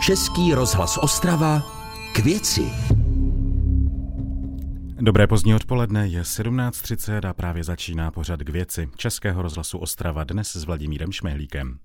Český rozhlas Ostrava k věci. Dobré pozdní odpoledne, je 17.30 a právě začíná pořad k věci Českého rozhlasu Ostrava dnes s Vladimírem Šmehlíkem.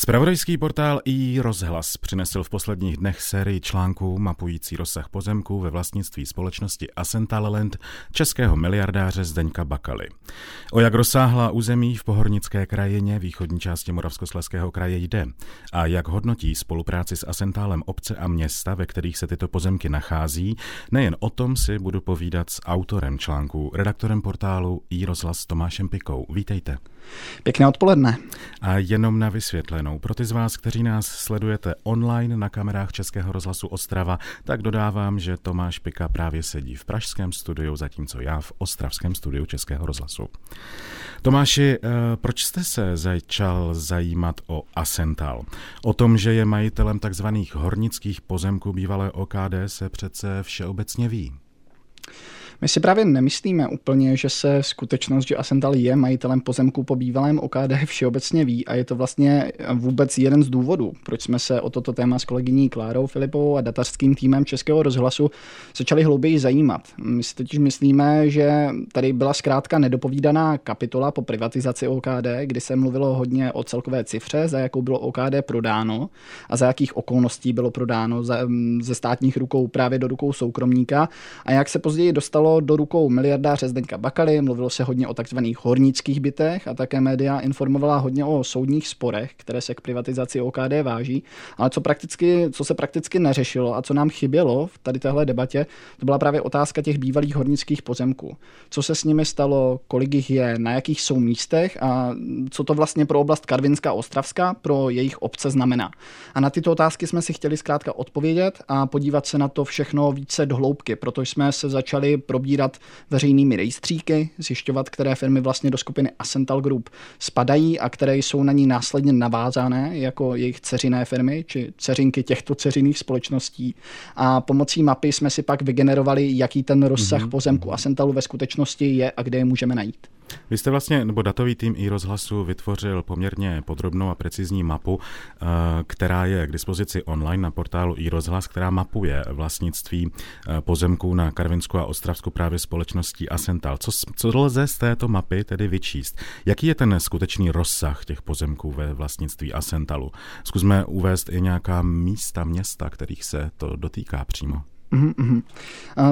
Spravodajský portál i rozhlas přinesl v posledních dnech sérii článků mapující rozsah pozemků ve vlastnictví společnosti Asental Land českého miliardáře Zdeňka Bakaly. O jak rozsáhlá území v pohornické krajině východní části Moravskosleského kraje jde a jak hodnotí spolupráci s Asentálem obce a města, ve kterých se tyto pozemky nachází, nejen o tom si budu povídat s autorem článku, redaktorem portálu i rozhlas Tomášem Pikou. Vítejte. Pěkné odpoledne. A jenom na vysvětlenou, pro ty z vás, kteří nás sledujete online na kamerách Českého rozhlasu Ostrava, tak dodávám, že Tomáš Pika právě sedí v pražském studiu, zatímco já v ostravském studiu Českého rozhlasu. Tomáši, eh, proč jste se začal zajímat o Asental? O tom, že je majitelem takzvaných hornických pozemků bývalé OKD se přece všeobecně ví. My si právě nemyslíme úplně, že se skutečnost, že Asental je majitelem pozemku po bývalém OKD všeobecně ví a je to vlastně vůbec jeden z důvodů, proč jsme se o toto téma s kolegyní Klárou Filipovou a datařským týmem Českého rozhlasu začali hlouběji zajímat. My si totiž myslíme, že tady byla zkrátka nedopovídaná kapitola po privatizaci OKD, kdy se mluvilo hodně o celkové cifře, za jakou bylo OKD prodáno a za jakých okolností bylo prodáno ze státních rukou právě do rukou soukromníka a jak se později dostalo dostalo do rukou miliardáře Zdeňka Bakaly, mluvilo se hodně o takzvaných hornických bytech a také média informovala hodně o soudních sporech, které se k privatizaci OKD váží, ale co, prakticky, co se prakticky neřešilo a co nám chybělo v tady téhle debatě, to byla právě otázka těch bývalých hornických pozemků. Co se s nimi stalo, kolik jich je, na jakých jsou místech a co to vlastně pro oblast Karvinská Ostravská pro jejich obce znamená. A na tyto otázky jsme si chtěli zkrátka odpovědět a podívat se na to všechno více do hloubky, protože jsme se začali pro probírat veřejnými rejstříky, zjišťovat, které firmy vlastně do skupiny Ascental Group spadají a které jsou na ní následně navázané jako jejich ceřiné firmy či ceřinky těchto ceřiných společností. A pomocí mapy jsme si pak vygenerovali, jaký ten rozsah mm-hmm. pozemku Ascentalu ve skutečnosti je a kde je můžeme najít. Vy jste vlastně, nebo datový tým i rozhlasu vytvořil poměrně podrobnou a precizní mapu, eh, která je k dispozici online na portálu i rozhlas, která mapuje vlastnictví eh, pozemků na Karvinsku a Ostravsku právě společností Asental. Co, co lze z této mapy tedy vyčíst? Jaký je ten skutečný rozsah těch pozemků ve vlastnictví Asentalu? Zkusme uvést i nějaká místa, města, kterých se to dotýká přímo. Mm-hmm.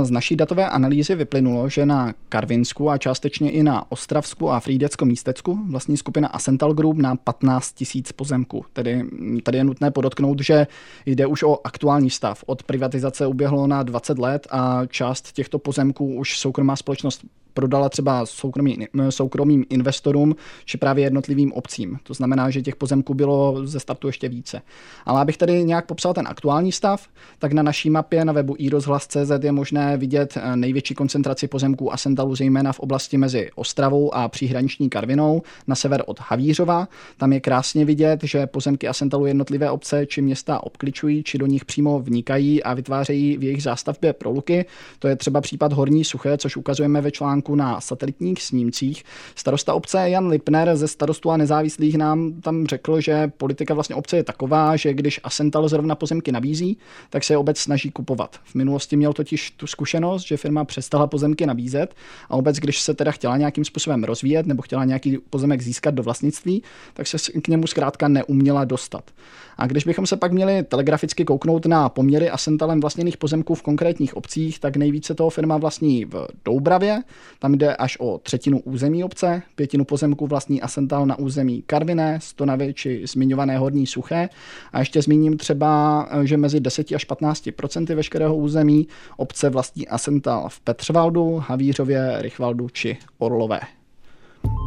Z naší datové analýzy vyplynulo, že na Karvinsku a částečně i na Ostravsku a Frýdeckom místecku vlastní skupina Asental Group na 15 tisíc pozemků. Tedy tady je nutné podotknout, že jde už o aktuální stav. Od privatizace uběhlo na 20 let a část těchto pozemků už soukromá společnost prodala třeba soukromý, soukromým investorům či právě jednotlivým obcím. To znamená, že těch pozemků bylo ze startu ještě více. Ale abych tady nějak popsal ten aktuální stav, tak na naší mapě na webu iRozhlas.cz je možné vidět eh, největší koncentraci pozemků Asentalu, zejména v oblasti mezi Ostravou a příhraniční Karvinou na sever od Havířova. Tam je krásně vidět, že pozemky Asentalu jednotlivé obce či města obkličují, či do nich přímo vnikají a vytvářejí v jejich zástavbě proluky. To je třeba případ Horní Suché, což ukazujeme ve článku článku na satelitních snímcích. Starosta obce Jan Lipner ze starostu a nezávislých nám tam řekl, že politika vlastně obce je taková, že když Asental zrovna pozemky nabízí, tak se je obec snaží kupovat. V minulosti měl totiž tu zkušenost, že firma přestala pozemky nabízet a obec, když se teda chtěla nějakým způsobem rozvíjet nebo chtěla nějaký pozemek získat do vlastnictví, tak se k němu zkrátka neuměla dostat. A když bychom se pak měli telegraficky kouknout na poměry Asentalem vlastněných pozemků v konkrétních obcích, tak nejvíce toho firma vlastní v Doubravě, tam jde až o třetinu území obce, pětinu pozemků vlastní Asental na území Karviné, Stonavy či zmiňované Horní Suché. A ještě zmíním třeba, že mezi 10 až 15 procenty veškerého území obce vlastní Asental v Petřvaldu, Havířově, Rychvaldu či Orlové.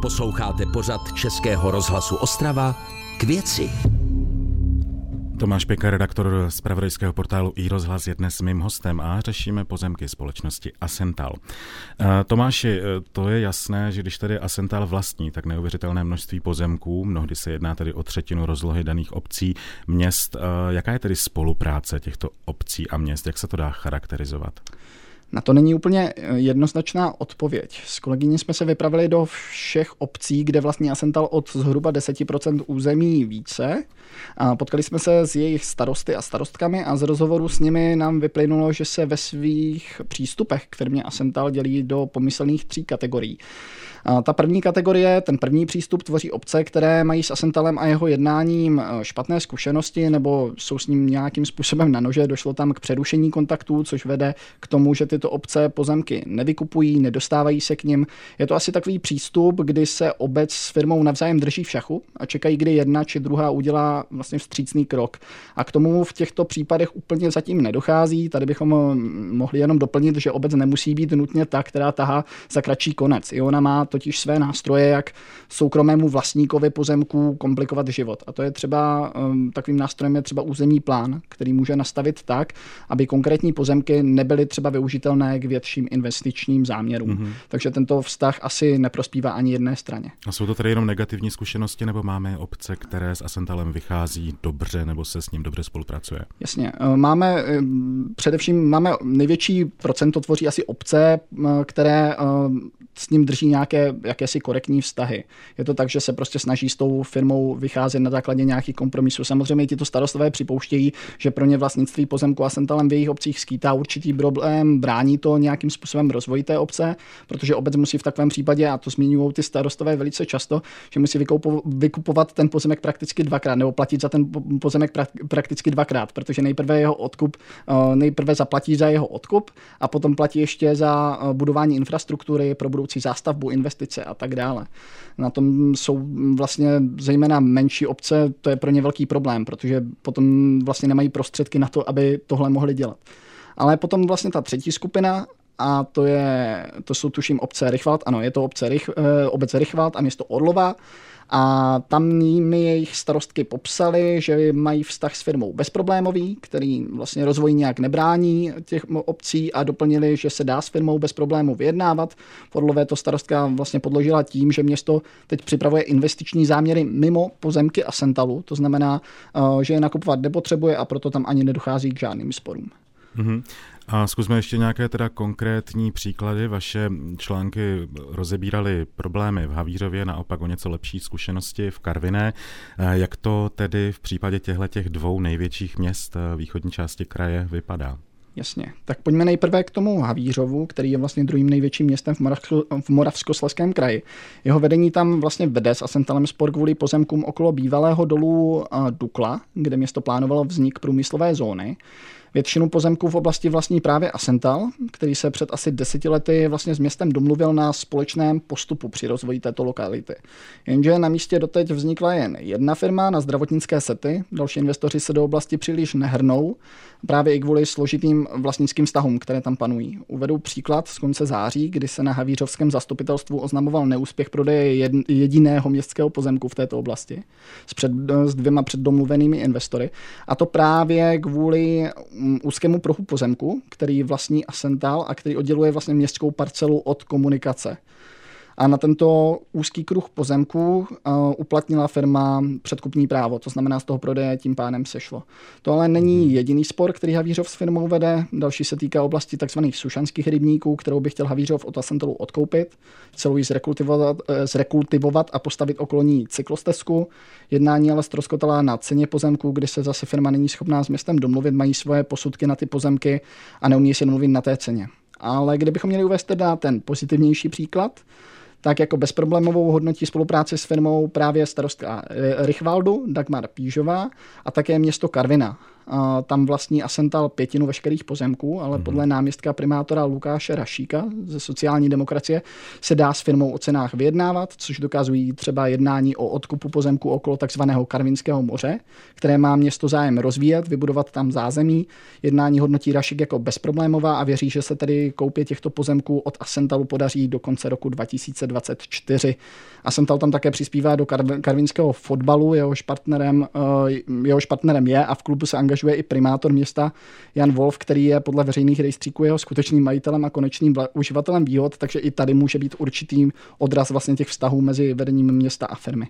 Posloucháte pořad Českého rozhlasu Ostrava k věci. Tomáš Pěka, redaktor z pravodejského portálu iRozhlas je dnes mým hostem a řešíme pozemky společnosti Asental. Eh, Tomáši, eh, to je jasné, že když tady Asental vlastní tak neuvěřitelné množství pozemků, mnohdy se jedná tedy o třetinu rozlohy daných obcí, měst, eh, jaká je tedy spolupráce těchto obcí a měst, jak se to dá charakterizovat? Na to není úplně eh, jednoznačná odpověď. S kolegyní jsme se vypravili do všech obcí, kde vlastně Asental od zhruba 10% území více. A potkali jsme se s jejich starosty a starostkami a z rozhovoru s nimi nám vyplynulo, že se ve svých přístupech k firmě Asental dělí do pomyslných tří kategorií. Ta první kategorie, ten první přístup tvoří obce, které mají s Asentalem a jeho jednáním eh, špatné zkušenosti nebo jsou s ním nějakým způsobem na nože. Došlo tam k přerušení kontaktů, což vede k tomu, že tyto obce pozemky nevykupují, nedostávají se k nim. Je to asi takový přístup, kdy se obec s firmou navzájem drží v šachu a čekají, kdy jedna či druhá udělá vlastně vstřícný krok. A k tomu v těchto případech úplně zatím nedochází. Tady bychom eh, mohli jenom doplnit, že obec nemusí být nutně ta, která tahá za kratší konec. I ona má totiž své nástroje, jak soukromému vlastníkovi pozemku komplikovat život. A to je třeba um, takovým nástrojem je třeba územní plán, který může nastavit tak, aby konkrétní pozemky nebyly třeba využitelné k větším investičním záměrům. Mm-hmm. Takže tento vztah asi neprospívá ani jedné straně. A jsou to tedy jenom negativní zkušenosti, nebo máme obce, které s Asentalem vychází dobře, nebo se s ním dobře spolupracuje? Jasně. Uh, máme uh, především máme největší procento tvoří asi obce, které s ním drží nějaké jakési korektní vztahy. Je to tak, že se prostě snaží s tou firmou vycházet na základě nějakých kompromisů. Samozřejmě tito starostové připouštějí, že pro ně vlastnictví pozemku a centralem v jejich obcích skýtá určitý problém, brání to nějakým způsobem rozvoji té obce, protože obec musí v takovém případě, a to zmiňují ty starostové velice často, že musí vykupovat ten pozemek prakticky dvakrát, nebo platit za ten pozemek prakticky dvakrát, protože nejprve jeho odkup, eh, nejprve zaplatí za jeho odkup a potom platí ještě za eh, budování infrastruktury pro budoucí zástavbu, investice a tak dále. Na tom jsou vlastně zejména menší obce, to je pro ně velký problém, protože potom vlastně nemají prostředky na to, aby tohle mohli dělat. Ale potom vlastně ta třetí skupina, a to, je, to jsou tuším obce Rychvald, ano, je to obce Rych, eh, obec Rychvald a město Orlova, a tam mi jejich starostky popsali, že mají vztah s firmou bezproblémový, který vlastně rozvoji nějak nebrání těch obcí a doplnili, že se dá s firmou bez problému vyjednávat. Podlové to starostka vlastně podložila tím, že město teď připravuje investiční záměry mimo pozemky a sentalu, to znamená, eh, že je nakupovat nepotřebuje a proto tam ani nedochází k žádným sporům. Mm-hmm. A zkusme ještě nějaké teda konkrétní příklady. Vaše články rozebíraly problémy v Havířově, naopak o něco lepší zkušenosti v Karviné. Jak to tedy v případě těchto těch dvou největších měst východní části kraje vypadá? Jasně. Tak pojďme nejprve k tomu Havířovu, který je vlastně druhým největším městem v, Moravsko, v Moravskosleském kraji. Jeho vedení tam vlastně vede s Asentalem spor kvůli pozemkům okolo bývalého dolu Dukla, kde město plánovalo vznik průmyslové zóny. Většinu pozemků v oblasti vlastní právě Asental, který se před asi deseti lety vlastně s městem domluvil na společném postupu při rozvoji této lokality. Jenže na místě doteď vznikla jen jedna firma na zdravotnické sety, další investoři se do oblasti příliš nehrnou, právě i kvůli složitým vlastnickým vztahům, které tam panují. Uvedu příklad z konce září, kdy se na Havířovském zastupitelstvu oznamoval neúspěch prodeje jediného městského pozemku v této oblasti s, před, s dvěma předdomluvenými investory. A to právě kvůli úzkému prohu pozemku, který vlastní Asental a který odděluje vlastně městskou parcelu od komunikace. A na tento úzký kruh pozemků uh, uplatnila firma předkupní právo, to znamená z toho prodeje tím pánem sešlo. To ale není mhm. jediný spor, který Havířov s firmou vede. Další se týká oblasti tzv. sušanských rybníků, kterou by chtěl Havířov od Asentolu odkoupit, celou ji zrekultivovat, eh, zrekultivovat a postavit okolo ní cyklostezku. Jednání ale ztroskotala na ceně pozemku, kdy se zase firma není schopná s městem domluvit, mají svoje posudky na ty pozemky a neumí si domluvit na té ceně. Ale kdybychom měli uvést teda ten pozitivnější příklad, tak jako bezproblémovou hodnotí spolupráci s firmou právě starostka eh, Richvaldu, Dagmar Pížová a také město Karvina tam vlastní Asental pětinu veškerých pozemků, ale mm-hmm. podle náměstka primátora Lukáše Rašíka ze sociální demokracie se dá s firmou o cenách vyjednávat, což dokazují třeba jednání o odkupu pozemku okolo takzvaného Karvinského moře, které má město zájem rozvíjet, vybudovat tam zázemí. Jednání hodnotí Rašík jako bezproblémová a věří, že se tedy koupě těchto pozemků od Asentalu podaří do konce roku 2024. Asental tam také přispívá do karvinského fotbalu, jehož partnerem, eh, jehož partnerem je a v klubu se angažuje angažuje i primátor města Jan Wolf, který je podle veřejných rejstříků jeho skutečným majitelem a konečným uživatelem výhod, takže i tady může být určitý odraz vlastně těch vztahů mezi vedením města a firmy.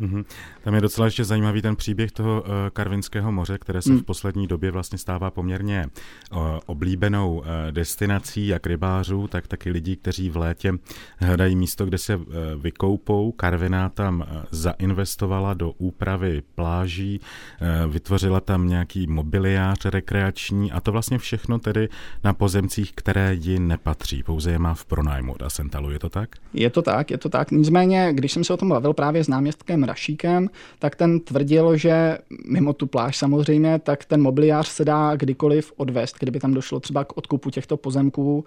Mm-hmm. Tam je docela ještě zajímavý ten příběh toho uh, Karvinského moře, které se mm. v poslední době vlastně stává poměrně uh, oblíbenou uh, destinací jak rybářů, tak taky lidí, kteří v létě hledají místo, kde se uh, vykoupou. Karviná tam uh, zainvestovala do úpravy pláží, uh, vytvořila tam nějaký mobiliář rekreační a to vlastně všechno tedy na pozemcích, které ji nepatří, pouze je má v pronájmu od Asentalu, je to tak? Je to tak, je to tak. Nicméně, když jsem se o tom bavil právě s náměstkem Rašíkem, tak ten tvrdil, že mimo tu pláž samozřejmě, tak ten mobiliář se dá kdykoliv odvést, kdyby tam došlo třeba k odkupu těchto pozemků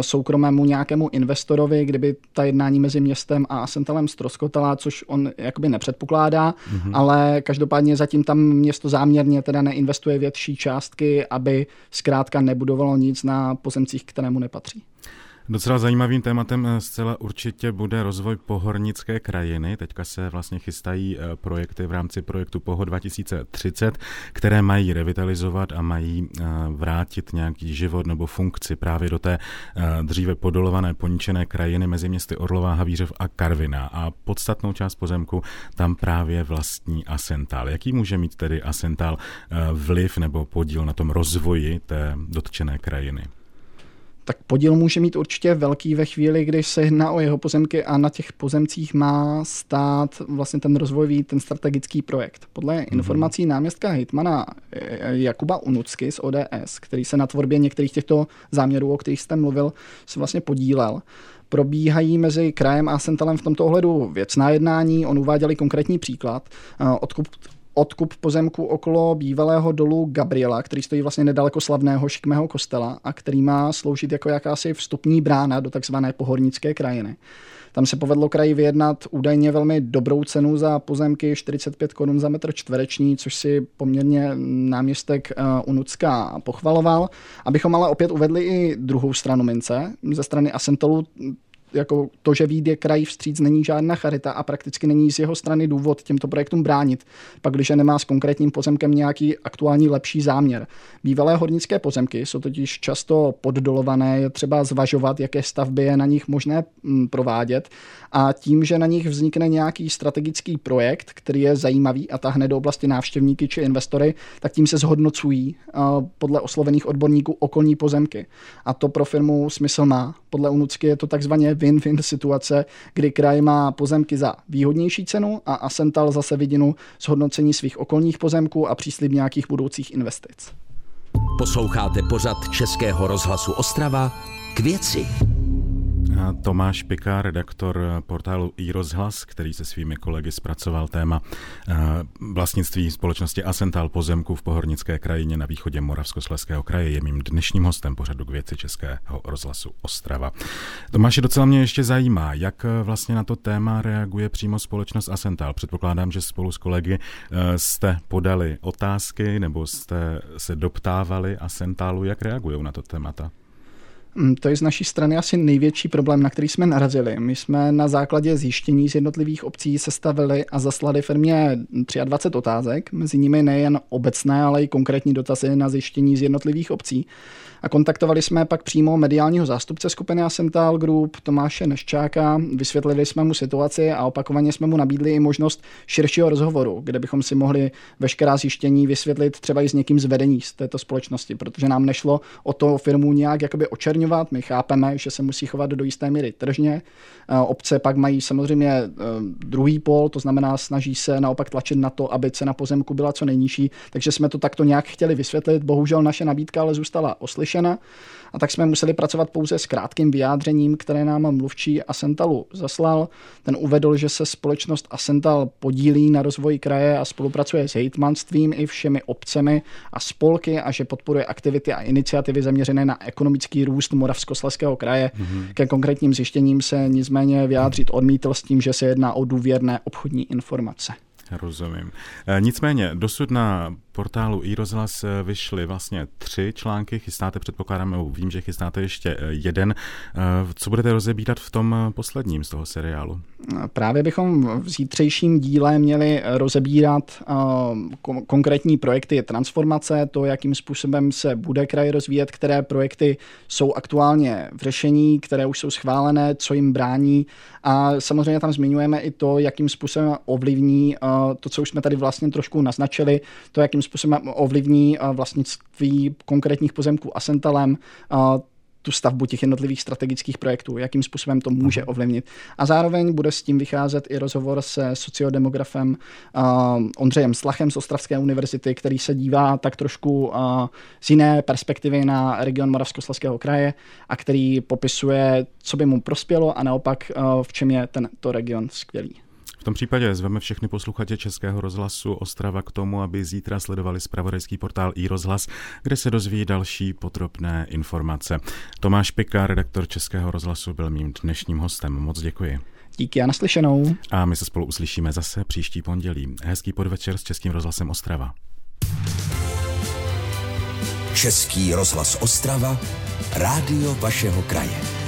soukromému nějakému investorovi, kdyby ta jednání mezi městem a Asentalem stroskotala, což on jakoby nepředpokládá, mm-hmm. ale každopádně zatím tam město záměrně teda neinvestuje větší částky, aby zkrátka nebudovalo nic na pozemcích, kterému nepatří. Docela zajímavým tématem eh, zcela určitě bude rozvoj pohornické krajiny. Teďka se vlastně chystají eh, projekty v rámci projektu Poho 2030, které mají revitalizovat a mají eh, vrátit nějaký život nebo funkci právě do té dříve podolované, poničené krajiny mezi městy Orlová, Havířov a Karvina. A podstatnou část pozemku tam právě vlastní Asentál. Jaký může mít tedy Asentál vliv nebo podíl na tom rozvoji té dotčené krajiny? Tak podíl může mít určitě velký ve chvíli, když se jedná o jeho pozemky a na těch pozemcích má stát vlastně ten rozvojový, ten strategický projekt. Podle mm-hmm. informací náměstka Hitmana eh, Jakuba Unucky z ODS, který se na tvorbě některých těchto záměrů, o kterých jste mluvil, se vlastně podílel, probíhají mezi krajem a Sentalem v tomto ohledu věcná jednání. On uváděli konkrétní příklad. Eh, odkup, pozemku okolo bývalého dolu Gabriela, který stojí vlastně nedaleko slavného šikmého kostela a který má sloužit jako jakási vstupní brána do takzvané pohornické krajiny. Tam se povedlo kraji vyjednat údajně velmi dobrou cenu za pozemky 45 korun za metr čtvereční, což si poměrně náměstek eh, Unucka pochvaloval. Abychom ale opět uvedli i druhou stranu mince. Ze strany Asentolu jako to, že výjde kraj vstříc, není žádná charita a prakticky není z jeho strany důvod těmto projektům bránit, pak když nemá s konkrétním pozemkem nějaký aktuální lepší záměr. Bývalé hornické pozemky jsou totiž často poddolované, je třeba zvažovat, jaké stavby je na nich možné mm, provádět a tím, že na nich vznikne nějaký strategický projekt, který je zajímavý a tahne do oblasti návštěvníky či investory, tak tím se zhodnocují podle oslovených odborníků okolní pozemky. A to pro firmu smysl má. Podle Unucky je to takzvaně win-win situace, kdy kraj má pozemky za výhodnější cenu a Asental zase vidinu zhodnocení svých okolních pozemků a příslib nějakých budoucích investic. Posloucháte pořad Českého rozhlasu Ostrava k věci. Tomáš Pika, redaktor portálu iRozhlas, který se svými kolegy zpracoval téma eh, vlastnictví společnosti Asental pozemku v Pohornické krajině na východě Moravskosleského kraje. Je mým dnešním hostem pořadu k věci Českého rozhlasu Ostrava. Tomáši, docela mě ještě zajímá, jak eh, vlastně na to téma reaguje přímo společnost Asental. Předpokládám, že spolu s kolegy eh, jste podali otázky nebo jste se doptávali Asentalu, jak reagují na to témata. Mm, to je z naší strany asi největší problém, na který jsme narazili. My jsme na základě zjištění z jednotlivých obcí sestavili a zaslali firmě 23 otázek, mezi nimi nejen obecné, ale i konkrétní dotazy na zjištění z jednotlivých obcí. A kontaktovali jsme pak přímo mediálního zástupce skupiny Asental Group, Tomáše Neščáka, vysvětlili jsme mu situaci a opakovaně jsme mu nabídli i možnost širšího rozhovoru, kde bychom si mohli veškerá zjištění vysvětlit třeba i s někým z vedení z této společnosti, protože nám nešlo o to firmu nějak jakoby očerňovat. My chápeme, že se musí chovat do jisté míry tržně. Obce pak mají samozřejmě e, druhý pol, to znamená snaží se naopak tlačit na to, aby cena pozemku byla co nejnižší, takže jsme to takto nějak chtěli vysvětlit. Bohužel naše nabídka ale zůstala oslyšena. A tak jsme museli pracovat pouze s krátkým vyjádřením, které nám mluvčí Asentalu zaslal. Ten uvedl, že se společnost Asental podílí na rozvoji kraje a spolupracuje s hejtmanstvím i všemi obcemi a spolky a že podporuje aktivity a iniciativy zaměřené na ekonomický růst Moravskoslezského kraje. Mm-hmm. Ke konkrétním zjištěním se nicméně vyjádřit odmítl s tím, že se jedná o důvěrné obchodní informace. Rozumím. E, nicméně, dosud na portálu iRozhlas vyšly vlastně tři články, chystáte, předpokládám, vím, že chystáte ještě jeden. Co budete rozebírat v tom posledním z toho seriálu? Právě bychom v zítřejším díle měli rozebírat konkrétní projekty transformace, to, jakým způsobem se bude kraj rozvíjet, které projekty jsou aktuálně v řešení, které už jsou schválené, co jim brání. A samozřejmě tam zmiňujeme i to, jakým způsobem ovlivní to, co už jsme tady vlastně trošku naznačili, to, jakým způsobem ovlivní vlastnictví konkrétních pozemků Asentalem, tu stavbu těch jednotlivých strategických projektů, jakým způsobem to může ovlivnit. A zároveň bude s tím vycházet i rozhovor se sociodemografem uh, Ondřejem Slachem z Ostravské univerzity, který se dívá tak trošku uh, z jiné perspektivy na region Moravskoslezského kraje a který popisuje, co by mu prospělo a naopak uh, v čem je tento region skvělý tom případě zveme všechny posluchače Českého rozhlasu Ostrava k tomu, aby zítra sledovali zpravodajský portál i rozhlas, kde se dozví další potropné informace. Tomáš Pika, redaktor Českého rozhlasu, byl mým dnešním hostem. Moc děkuji. Díky a naslyšenou. A my se spolu uslyšíme zase příští pondělí. Hezký podvečer s Českým rozhlasem Ostrava. Český rozhlas Ostrava, rádio vašeho kraje.